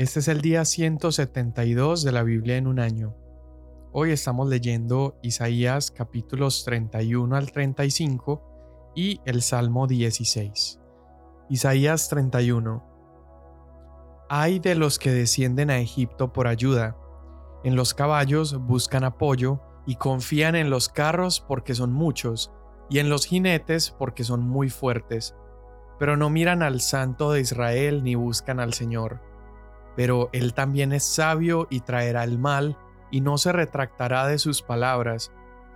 Este es el día 172 de la Biblia en un año. Hoy estamos leyendo Isaías capítulos 31 al 35 y el Salmo 16. Isaías 31. Hay de los que descienden a Egipto por ayuda. En los caballos buscan apoyo y confían en los carros porque son muchos, y en los jinetes porque son muy fuertes. Pero no miran al Santo de Israel ni buscan al Señor pero él también es sabio y traerá el mal, y no se retractará de sus palabras,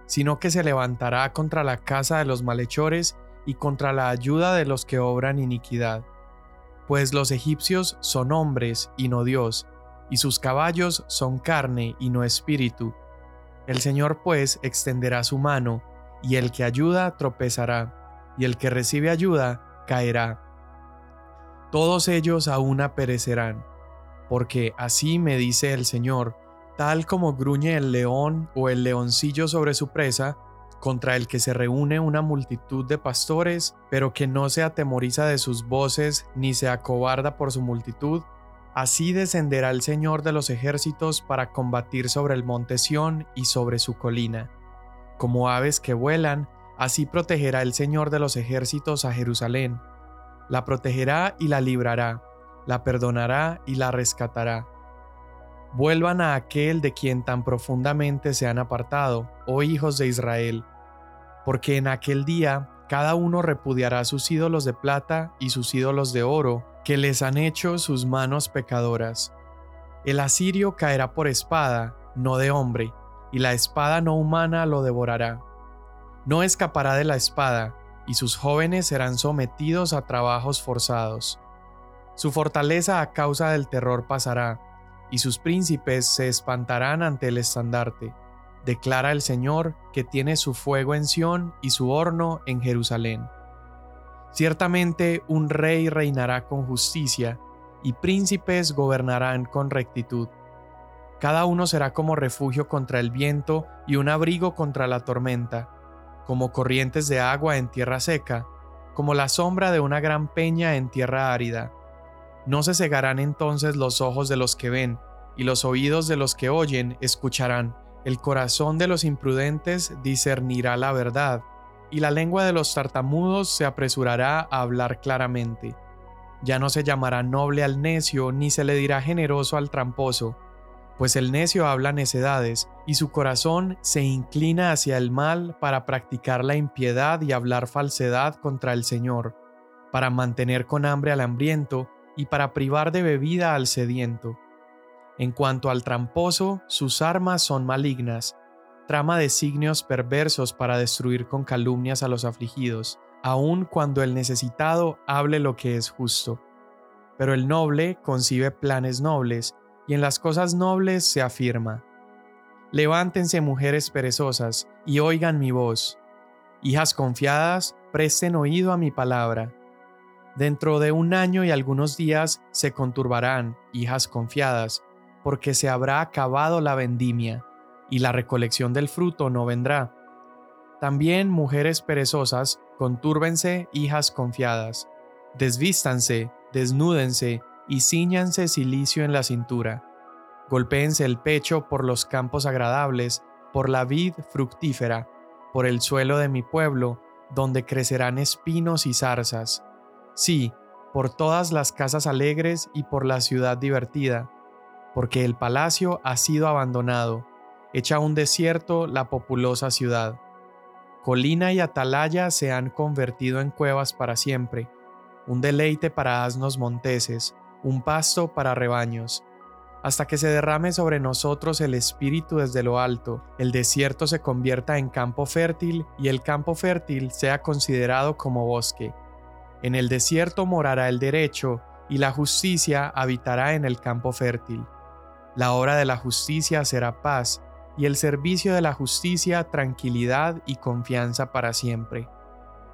sino que se levantará contra la casa de los malhechores y contra la ayuda de los que obran iniquidad. Pues los egipcios son hombres y no Dios, y sus caballos son carne y no espíritu. El Señor pues extenderá su mano, y el que ayuda tropezará, y el que recibe ayuda caerá. Todos ellos a una perecerán porque así me dice el Señor, tal como gruñe el león o el leoncillo sobre su presa, contra el que se reúne una multitud de pastores, pero que no se atemoriza de sus voces ni se acobarda por su multitud, así descenderá el Señor de los ejércitos para combatir sobre el monte Sión y sobre su colina. Como aves que vuelan, así protegerá el Señor de los ejércitos a Jerusalén. La protegerá y la librará la perdonará y la rescatará. Vuelvan a aquel de quien tan profundamente se han apartado, oh hijos de Israel, porque en aquel día cada uno repudiará sus ídolos de plata y sus ídolos de oro, que les han hecho sus manos pecadoras. El asirio caerá por espada, no de hombre, y la espada no humana lo devorará. No escapará de la espada, y sus jóvenes serán sometidos a trabajos forzados. Su fortaleza a causa del terror pasará, y sus príncipes se espantarán ante el estandarte. Declara el Señor que tiene su fuego en Sión y su horno en Jerusalén. Ciertamente un rey reinará con justicia, y príncipes gobernarán con rectitud. Cada uno será como refugio contra el viento y un abrigo contra la tormenta, como corrientes de agua en tierra seca, como la sombra de una gran peña en tierra árida no se cegarán entonces los ojos de los que ven, y los oídos de los que oyen escucharán. El corazón de los imprudentes discernirá la verdad, y la lengua de los tartamudos se apresurará a hablar claramente. Ya no se llamará noble al necio, ni se le dirá generoso al tramposo, pues el necio habla necedades, y su corazón se inclina hacia el mal para practicar la impiedad y hablar falsedad contra el Señor, para mantener con hambre al hambriento y para privar de bebida al sediento. En cuanto al tramposo, sus armas son malignas, trama designios perversos para destruir con calumnias a los afligidos, aun cuando el necesitado hable lo que es justo. Pero el noble concibe planes nobles, y en las cosas nobles se afirma. Levántense mujeres perezosas, y oigan mi voz. Hijas confiadas, presten oído a mi palabra Dentro de un año y algunos días se conturbarán, hijas confiadas, porque se habrá acabado la vendimia, y la recolección del fruto no vendrá. También mujeres perezosas, contúrbense, hijas confiadas. Desvístanse, desnúdense, y ciñanse silicio en la cintura. Golpéense el pecho por los campos agradables, por la vid fructífera, por el suelo de mi pueblo, donde crecerán espinos y zarzas Sí, por todas las casas alegres y por la ciudad divertida, porque el palacio ha sido abandonado, hecha un desierto la populosa ciudad. Colina y atalaya se han convertido en cuevas para siempre, un deleite para asnos monteses, un pasto para rebaños. Hasta que se derrame sobre nosotros el espíritu desde lo alto, el desierto se convierta en campo fértil y el campo fértil sea considerado como bosque en el desierto morará el derecho, y la justicia habitará en el campo fértil. La hora de la justicia será paz, y el servicio de la justicia tranquilidad y confianza para siempre.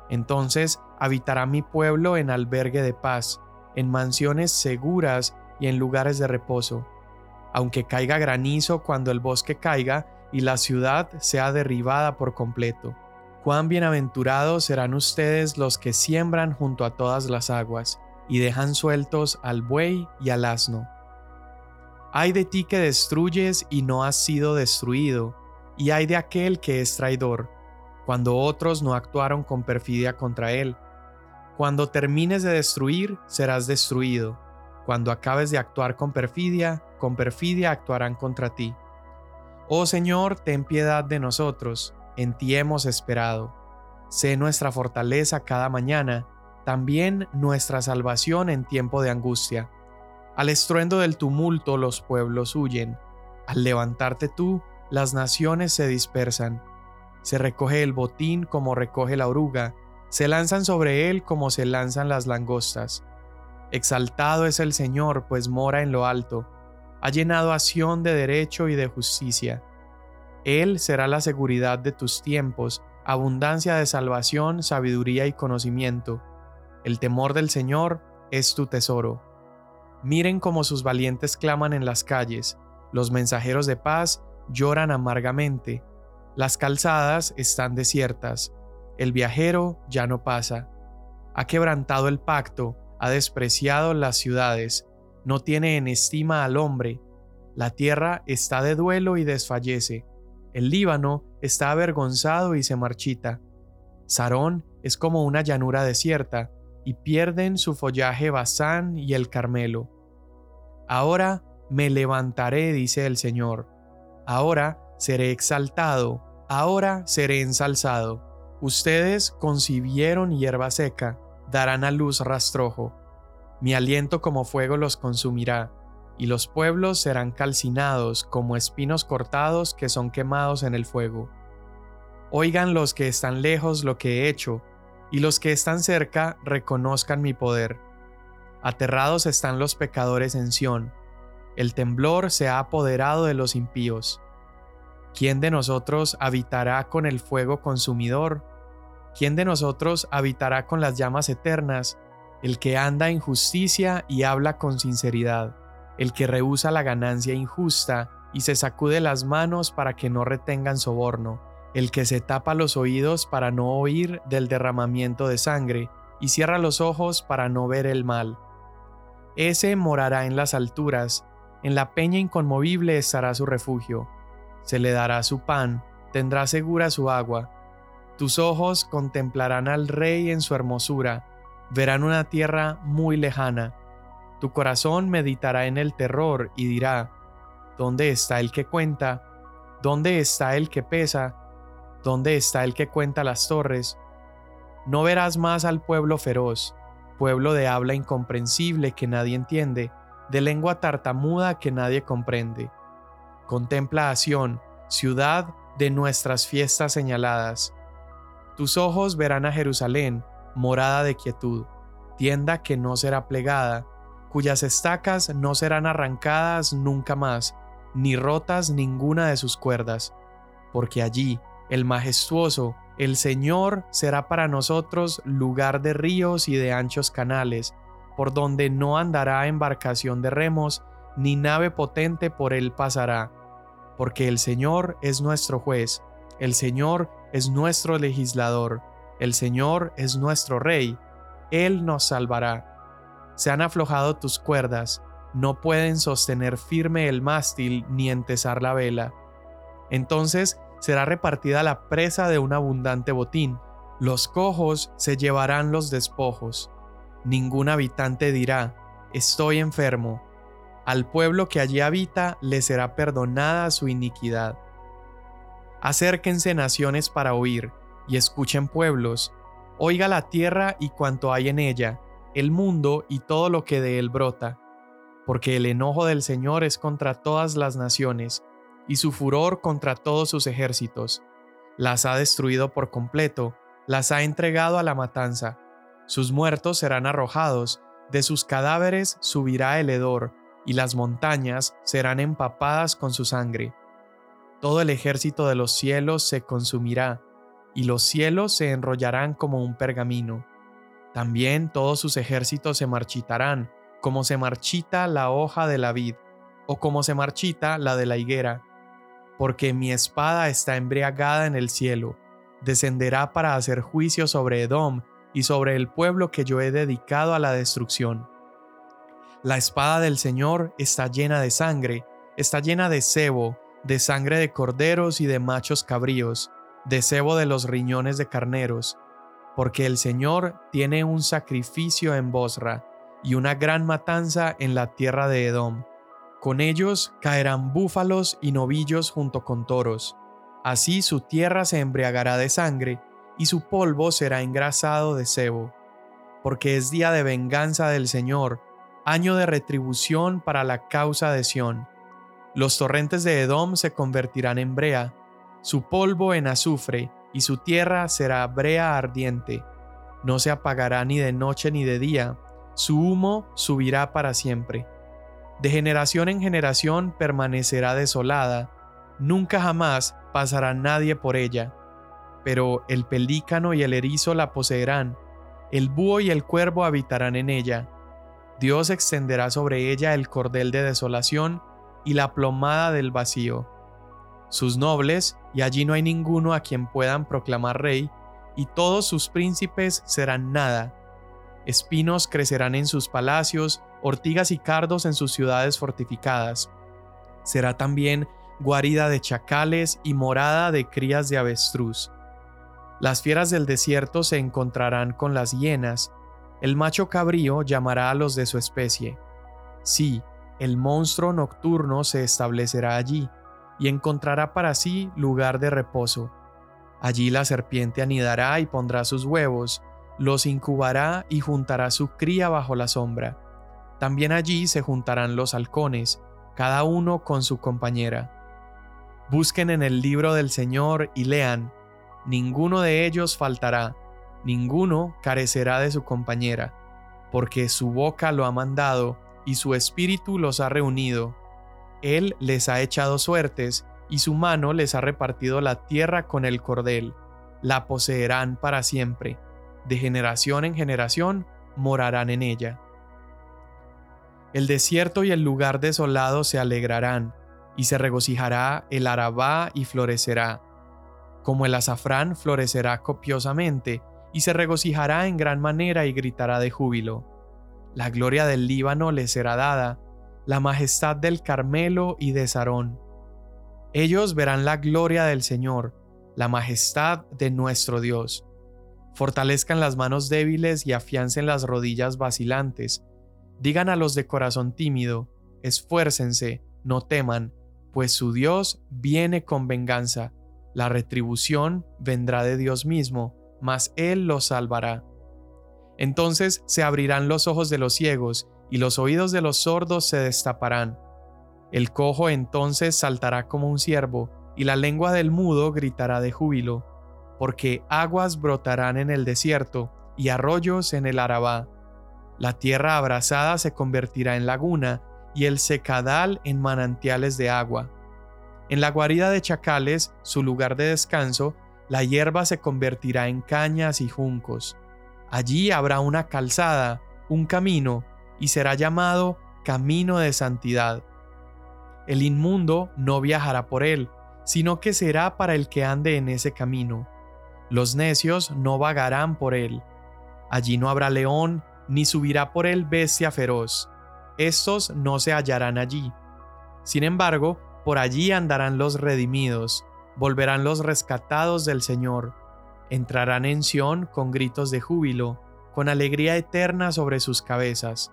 Entonces habitará mi pueblo en albergue de paz, en mansiones seguras y en lugares de reposo. Aunque caiga granizo cuando el bosque caiga y la ciudad sea derribada por completo. Cuán bienaventurados serán ustedes los que siembran junto a todas las aguas y dejan sueltos al buey y al asno. Ay de ti que destruyes y no has sido destruido, y ay de aquel que es traidor, cuando otros no actuaron con perfidia contra él. Cuando termines de destruir, serás destruido. Cuando acabes de actuar con perfidia, con perfidia actuarán contra ti. Oh Señor, ten piedad de nosotros, en ti hemos esperado. Sé nuestra fortaleza cada mañana, también nuestra salvación en tiempo de angustia. Al estruendo del tumulto los pueblos huyen, al levantarte tú, las naciones se dispersan. Se recoge el botín como recoge la oruga, se lanzan sobre él como se lanzan las langostas. Exaltado es el Señor, pues mora en lo alto, ha llenado a de derecho y de justicia. Él será la seguridad de tus tiempos, abundancia de salvación, sabiduría y conocimiento. El temor del Señor es tu tesoro. Miren cómo sus valientes claman en las calles, los mensajeros de paz lloran amargamente, las calzadas están desiertas, el viajero ya no pasa. Ha quebrantado el pacto, ha despreciado las ciudades, no tiene en estima al hombre. La tierra está de duelo y desfallece. El Líbano está avergonzado y se marchita. Sarón es como una llanura desierta, y pierden su follaje Basán y el Carmelo. Ahora me levantaré, dice el Señor. Ahora seré exaltado, ahora seré ensalzado. Ustedes concibieron hierba seca, darán a luz rastrojo. Mi aliento como fuego los consumirá, y los pueblos serán calcinados como espinos cortados que son quemados en el fuego. Oigan los que están lejos lo que he hecho, y los que están cerca reconozcan mi poder. Aterrados están los pecadores en Sión, el temblor se ha apoderado de los impíos. ¿Quién de nosotros habitará con el fuego consumidor? ¿Quién de nosotros habitará con las llamas eternas? El que anda en justicia y habla con sinceridad, el que rehúsa la ganancia injusta y se sacude las manos para que no retengan soborno, el que se tapa los oídos para no oír del derramamiento de sangre y cierra los ojos para no ver el mal. Ese morará en las alturas, en la peña inconmovible estará su refugio se le dará su pan, tendrá segura su agua. Tus ojos contemplarán al rey en su hermosura, verán una tierra muy lejana. Tu corazón meditará en el terror y dirá, ¿dónde está el que cuenta? ¿Dónde está el que pesa? ¿Dónde está el que cuenta las torres? No verás más al pueblo feroz, pueblo de habla incomprensible que nadie entiende, de lengua tartamuda que nadie comprende Contempla a ciudad de nuestras fiestas señaladas. Tus ojos verán a Jerusalén, morada de quietud, tienda que no será plegada, cuyas estacas no serán arrancadas nunca más, ni rotas ninguna de sus cuerdas, porque allí el majestuoso, el Señor será para nosotros lugar de ríos y de anchos canales, por donde no andará embarcación de remos, ni nave potente por él pasará porque el Señor es nuestro juez, el Señor es nuestro legislador, el Señor es nuestro Rey, Él nos salvará. Se han aflojado tus cuerdas, no pueden sostener firme el mástil ni entesar la vela. Entonces será repartida la presa de un abundante botín, los cojos se llevarán los despojos. Ningún habitante dirá, estoy enfermo, al pueblo que allí habita le será perdonada su iniquidad. Acérquense naciones para oír, y escuchen pueblos, oiga la tierra y cuanto hay en ella, el mundo y todo lo que de él brota, porque el enojo del Señor es contra todas las naciones, y su furor contra todos sus ejércitos. Las ha destruido por completo, las ha entregado a la matanza. Sus muertos serán arrojados, de sus cadáveres subirá el hedor, y las montañas serán empapadas con su sangre. Todo el ejército de los cielos se consumirá, y los cielos se enrollarán como un pergamino. También todos sus ejércitos se marchitarán, como se marchita la hoja de la vid, o como se marchita la de la higuera. Porque mi espada está embriagada en el cielo, descenderá para hacer juicio sobre Edom y sobre el pueblo que yo he dedicado a la destrucción La espada del Señor está llena de sangre, está llena de cebo, de sangre de corderos y de machos cabríos, de cebo de los riñones de carneros, porque el Señor tiene un sacrificio en Bosra y una gran matanza en la tierra de Edom. Con ellos caerán búfalos y novillos junto con toros. Así su tierra se embriagará de sangre, y su polvo será engrasado de cebo. Porque es día de venganza del Señor, año de retribución para la causa de Sión. Los torrentes de Edom se convertirán en brea, su polvo en azufre, y su tierra será brea ardiente. No se apagará ni de noche ni de día, su humo subirá para siempre. De generación en generación permanecerá desolada, nunca jamás pasará nadie por ella. Pero el pelícano y el erizo la poseerán, el búho y el cuervo habitarán en ella. Dios extenderá sobre ella el cordel de desolación y la plomada del vacío. Sus nobles, y allí no hay ninguno a quien puedan proclamar rey, y todos sus príncipes serán nada. Espinos crecerán en sus palacios, ortigas y cardos en sus ciudades fortificadas. Será también guarida de chacales y morada de crías de avestruz. Las fieras del desierto se encontrarán con las hienas, el macho cabrío llamará a los de su especie. Sí, el monstruo nocturno se establecerá allí, y encontrará para sí lugar de reposo. Allí la serpiente anidará y pondrá sus huevos, los incubará y juntará su cría bajo la sombra. También allí se juntarán los halcones, cada uno con su compañera. Busquen en el libro del Señor y lean, ninguno de ellos faltará, ninguno carecerá de su compañera, porque su boca lo ha mandado y su espíritu los ha reunido. Él les ha echado suertes y su mano les ha repartido la tierra con el cordel, la poseerán para siempre, de generación en generación morarán en ella. El desierto y el lugar desolado se alegrarán, y se regocijará el Arabá y florecerá. Como el azafrán florecerá copiosamente, y se regocijará en gran manera y gritará de júbilo. La gloria del Líbano le será dada, la majestad del Carmelo y de Sarón. Ellos verán la gloria del Señor, la majestad de nuestro Dios. Fortalezcan las manos débiles y afiancen las rodillas vacilantes. Digan a los de corazón tímido, esfuércense, no teman, pues su Dios viene con venganza. La retribución vendrá de Dios mismo, mas Él los salvará. Entonces se abrirán los ojos de los ciegos, y los oídos de los sordos se destaparán. El cojo entonces saltará como un ciervo, y la lengua del mudo gritará de júbilo, porque aguas brotarán en el desierto, y arroyos en el Arabá. La tierra abrasada se convertirá en laguna, y el secadal en manantiales de agua. En la guarida de chacales, su lugar de descanso, la hierba se convertirá en cañas y juncos. Allí habrá una calzada, un camino, y será llamado camino de santidad. El inmundo no viajará por él, sino que será para el que ande en ese camino. Los necios no vagarán por él. Allí no habrá león, ni subirá por él bestia feroz estos no se hallarán allí. Sin embargo, por allí andarán los redimidos, volverán los rescatados del Señor, entrarán en Sión con gritos de júbilo, con alegría eterna sobre sus cabezas.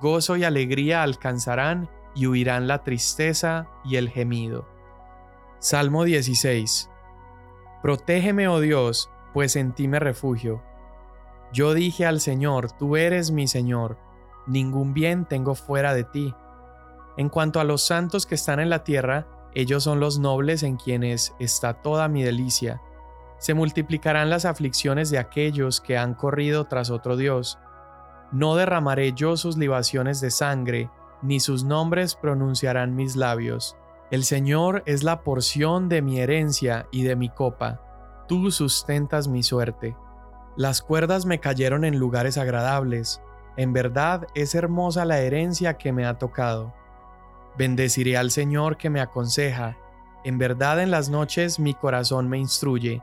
Gozo y alegría alcanzarán y huirán la tristeza y el gemido. Salmo 16 Protégeme, oh Dios, pues en ti me refugio. Yo dije al Señor, tú eres mi Señor ningún bien tengo fuera de ti. En cuanto a los santos que están en la tierra, ellos son los nobles en quienes está toda mi delicia. Se multiplicarán las aflicciones de aquellos que han corrido tras otro Dios. No derramaré yo sus libaciones de sangre, ni sus nombres pronunciarán mis labios. El Señor es la porción de mi herencia y de mi copa. Tú sustentas mi suerte. Las cuerdas me cayeron en lugares agradables en verdad es hermosa la herencia que me ha tocado. Bendeciré al Señor que me aconseja. En verdad en las noches mi corazón me instruye.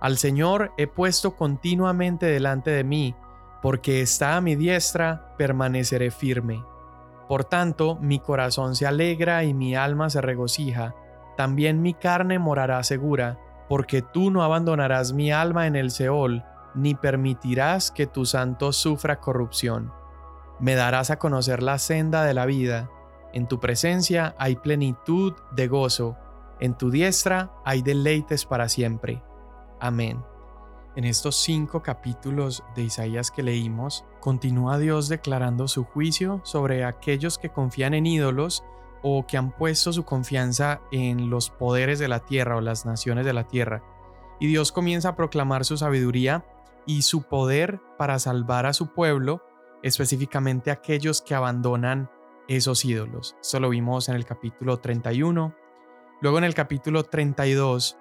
Al Señor he puesto continuamente delante de mí, porque está a mi diestra, permaneceré firme. Por tanto, mi corazón se alegra y mi alma se regocija, también mi carne morará segura, porque tú no abandonarás mi alma en el Seol, ni permitirás que tu santo sufra corrupción. Me darás a conocer la senda de la vida, en tu presencia hay plenitud de gozo, en tu diestra hay deleites para siempre. Amén. En estos cinco capítulos de Isaías que leímos, continúa Dios declarando su juicio sobre aquellos que confían en ídolos o que han puesto su confianza en los poderes de la tierra o las naciones de la tierra. Y Dios comienza a proclamar su sabiduría y su poder para salvar a su pueblo, específicamente aquellos que abandonan esos ídolos. Esto lo vimos en el capítulo 31. Luego en el capítulo 32,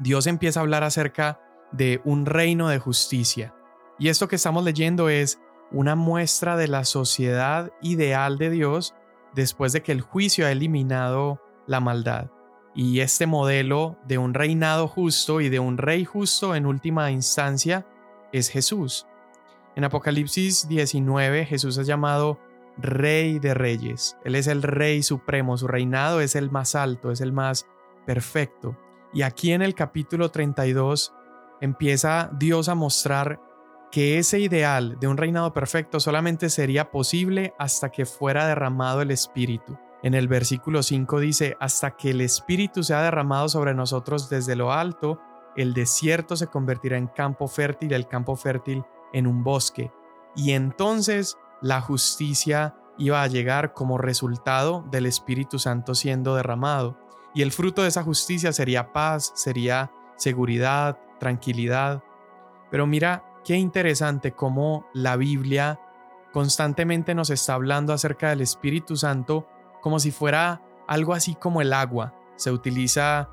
Dios empieza a hablar acerca de un reino de justicia. Y esto que estamos leyendo es una muestra de la sociedad ideal de Dios después de que el juicio ha eliminado la maldad. Y este modelo de un reinado justo y de un rey justo en última instancia es Jesús. En Apocalipsis 19 Jesús es llamado Rey de Reyes. Él es el Rey Supremo, su reinado es el más alto, es el más perfecto. Y aquí en el capítulo 32 empieza Dios a mostrar que ese ideal de un reinado perfecto solamente sería posible hasta que fuera derramado el Espíritu. En el versículo 5 dice, hasta que el Espíritu sea derramado sobre nosotros desde lo alto, el desierto se convertirá en campo fértil, el campo fértil en un bosque. Y entonces la justicia iba a llegar como resultado del Espíritu Santo siendo derramado. Y el fruto de esa justicia sería paz, sería seguridad, tranquilidad. Pero mira qué interesante cómo la Biblia constantemente nos está hablando acerca del Espíritu Santo como si fuera algo así como el agua. Se utiliza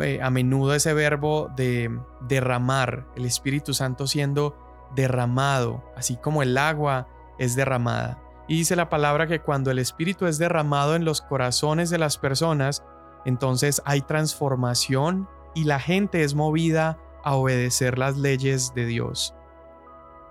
eh, a menudo ese verbo de derramar, el Espíritu Santo siendo derramado, así como el agua es derramada. Y dice la palabra que cuando el Espíritu es derramado en los corazones de las personas, entonces hay transformación y la gente es movida a obedecer las leyes de Dios.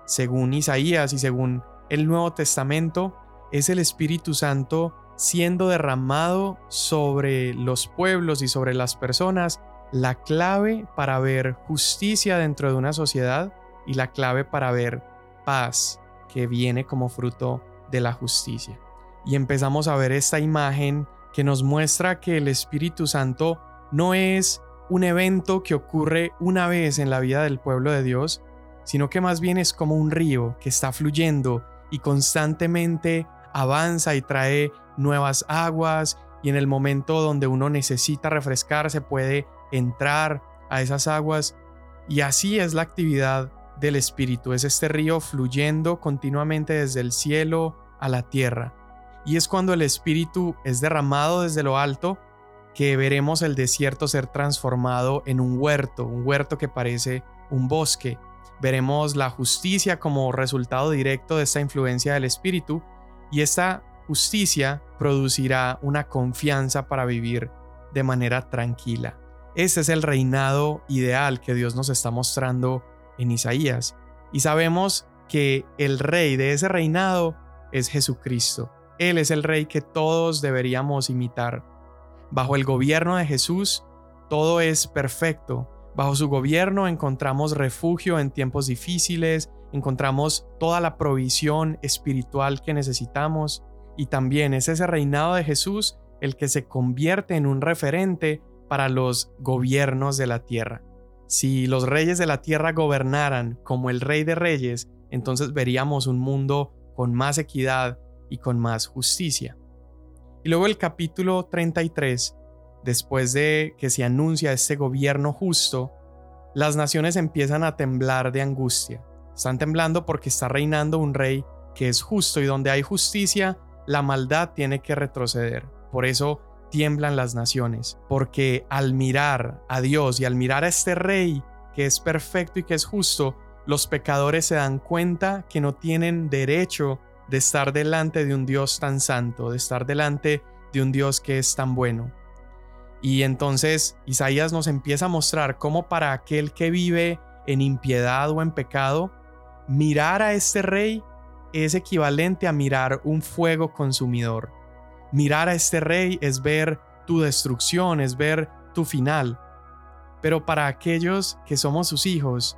Según Isaías y según el Nuevo Testamento, es el Espíritu Santo siendo derramado sobre los pueblos y sobre las personas la clave para ver justicia dentro de una sociedad y la clave para ver paz que viene como fruto de la justicia. Y empezamos a ver esta imagen que nos muestra que el Espíritu Santo no es un evento que ocurre una vez en la vida del pueblo de Dios, sino que más bien es como un río que está fluyendo y constantemente avanza y trae nuevas aguas y en el momento donde uno necesita refrescarse puede entrar a esas aguas y así es la actividad del Espíritu, es este río fluyendo continuamente desde el cielo a la tierra. Y es cuando el Espíritu es derramado desde lo alto que veremos el desierto ser transformado en un huerto, un huerto que parece un bosque. Veremos la justicia como resultado directo de esta influencia del Espíritu y esta justicia producirá una confianza para vivir de manera tranquila. Este es el reinado ideal que Dios nos está mostrando en Isaías y sabemos que el rey de ese reinado es Jesucristo. Él es el rey que todos deberíamos imitar Bajo el gobierno de Jesús, todo es perfecto. Bajo su gobierno encontramos refugio en tiempos difíciles, encontramos toda la provisión espiritual que necesitamos y también es ese reinado de Jesús el que se convierte en un referente para los gobiernos de la tierra. Si los reyes de la tierra gobernaran como el rey de reyes, entonces veríamos un mundo con más equidad y con más justicia. Y luego el capítulo 33, después de que se anuncia este gobierno justo, las naciones empiezan a temblar de angustia. Están temblando porque está reinando un rey que es justo y donde hay justicia, la maldad tiene que retroceder. Por eso tiemblan las naciones, porque al mirar a Dios y al mirar a este rey que es perfecto y que es justo, los pecadores se dan cuenta que no tienen derecho de estar delante de un Dios tan santo, de estar delante de un Dios que es tan bueno. Y entonces Isaías nos empieza a mostrar cómo para aquel que vive en impiedad o en pecado, mirar a este rey es equivalente a mirar un fuego consumidor. Mirar a este rey es ver tu destrucción, es ver tu final. Pero para aquellos que somos sus hijos,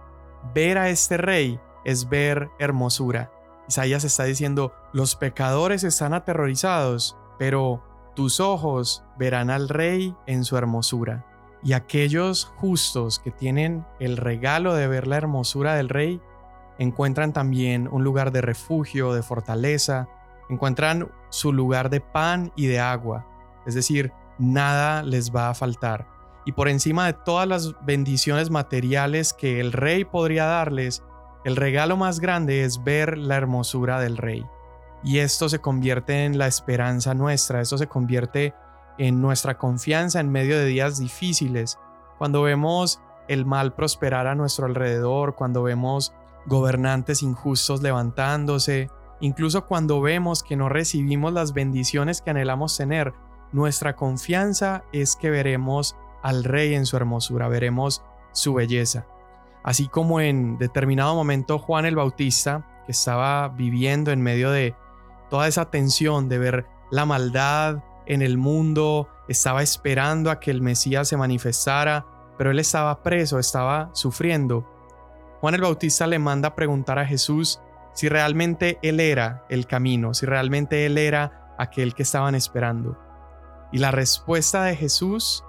ver a este rey es ver hermosura. Isaías está diciendo, los pecadores están aterrorizados, pero tus ojos verán al rey en su hermosura. Y aquellos justos que tienen el regalo de ver la hermosura del rey, encuentran también un lugar de refugio, de fortaleza, encuentran su lugar de pan y de agua. Es decir, nada les va a faltar. Y por encima de todas las bendiciones materiales que el rey podría darles, el regalo más grande es ver la hermosura del rey. Y esto se convierte en la esperanza nuestra, esto se convierte en nuestra confianza en medio de días difíciles. Cuando vemos el mal prosperar a nuestro alrededor, cuando vemos gobernantes injustos levantándose, incluso cuando vemos que no recibimos las bendiciones que anhelamos tener, nuestra confianza es que veremos al Rey en su hermosura, veremos su belleza. Así como en determinado momento Juan el Bautista, que estaba viviendo en medio de toda esa tensión de ver la maldad en el mundo, estaba esperando a que el Mesías se manifestara, pero él estaba preso, estaba sufriendo. Juan el Bautista le manda a preguntar a Jesús si realmente él era el camino, si realmente él era aquel que estaban esperando. Y la respuesta de Jesús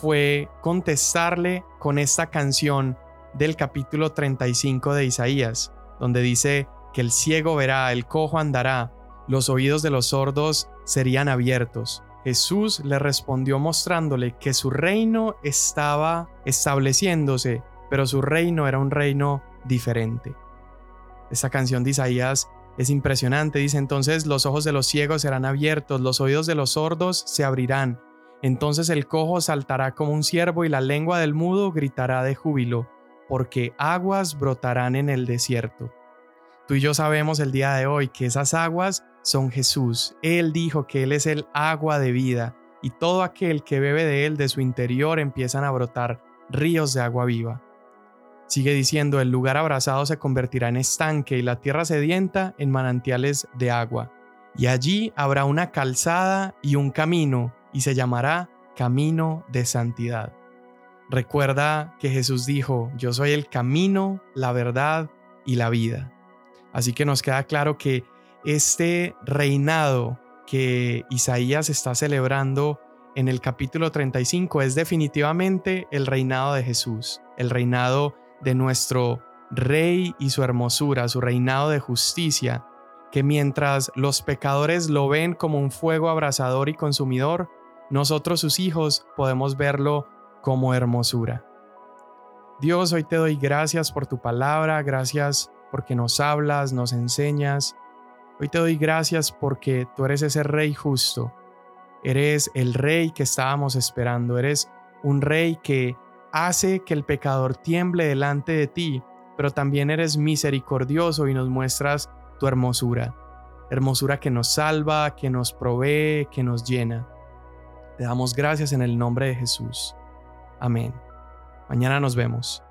fue contestarle con esta canción del capítulo 35 de Isaías, donde dice que el ciego verá, el cojo andará, los oídos de los sordos serían abiertos. Jesús le respondió mostrándole que su reino estaba estableciéndose, pero su reino era un reino diferente. Esta canción de Isaías es impresionante, dice entonces los ojos de los ciegos serán abiertos, los oídos de los sordos se abrirán, entonces el cojo saltará como un ciervo y la lengua del mudo gritará de júbilo, porque aguas brotarán en el desierto. Tú y yo sabemos el día de hoy que esas aguas son Jesús. Él dijo que Él es el agua de vida y todo aquel que bebe de Él de su interior empiezan a brotar ríos de agua viva. Sigue diciendo, el lugar abrazado se convertirá en estanque y la tierra sedienta en manantiales de agua. Y allí habrá una calzada y un camino, y se llamará camino de santidad. Recuerda que Jesús dijo, yo soy el camino, la verdad y la vida. Así que nos queda claro que este reinado que Isaías está celebrando en el capítulo 35 es definitivamente el reinado de Jesús, el reinado de nuestro Rey y su hermosura, su reinado de justicia, que mientras los pecadores lo ven como un fuego abrasador y consumidor, nosotros sus hijos podemos verlo como hermosura. Dios, hoy te doy gracias por tu palabra, gracias porque nos hablas, nos enseñas, Hoy te doy gracias porque tú eres ese rey justo. Eres el rey que estábamos esperando. Eres un rey que hace que el pecador tiemble delante de ti, pero también eres misericordioso y nos muestras tu hermosura. Hermosura que nos salva, que nos provee, que nos llena. Te damos gracias en el nombre de Jesús. Amén. Mañana nos vemos.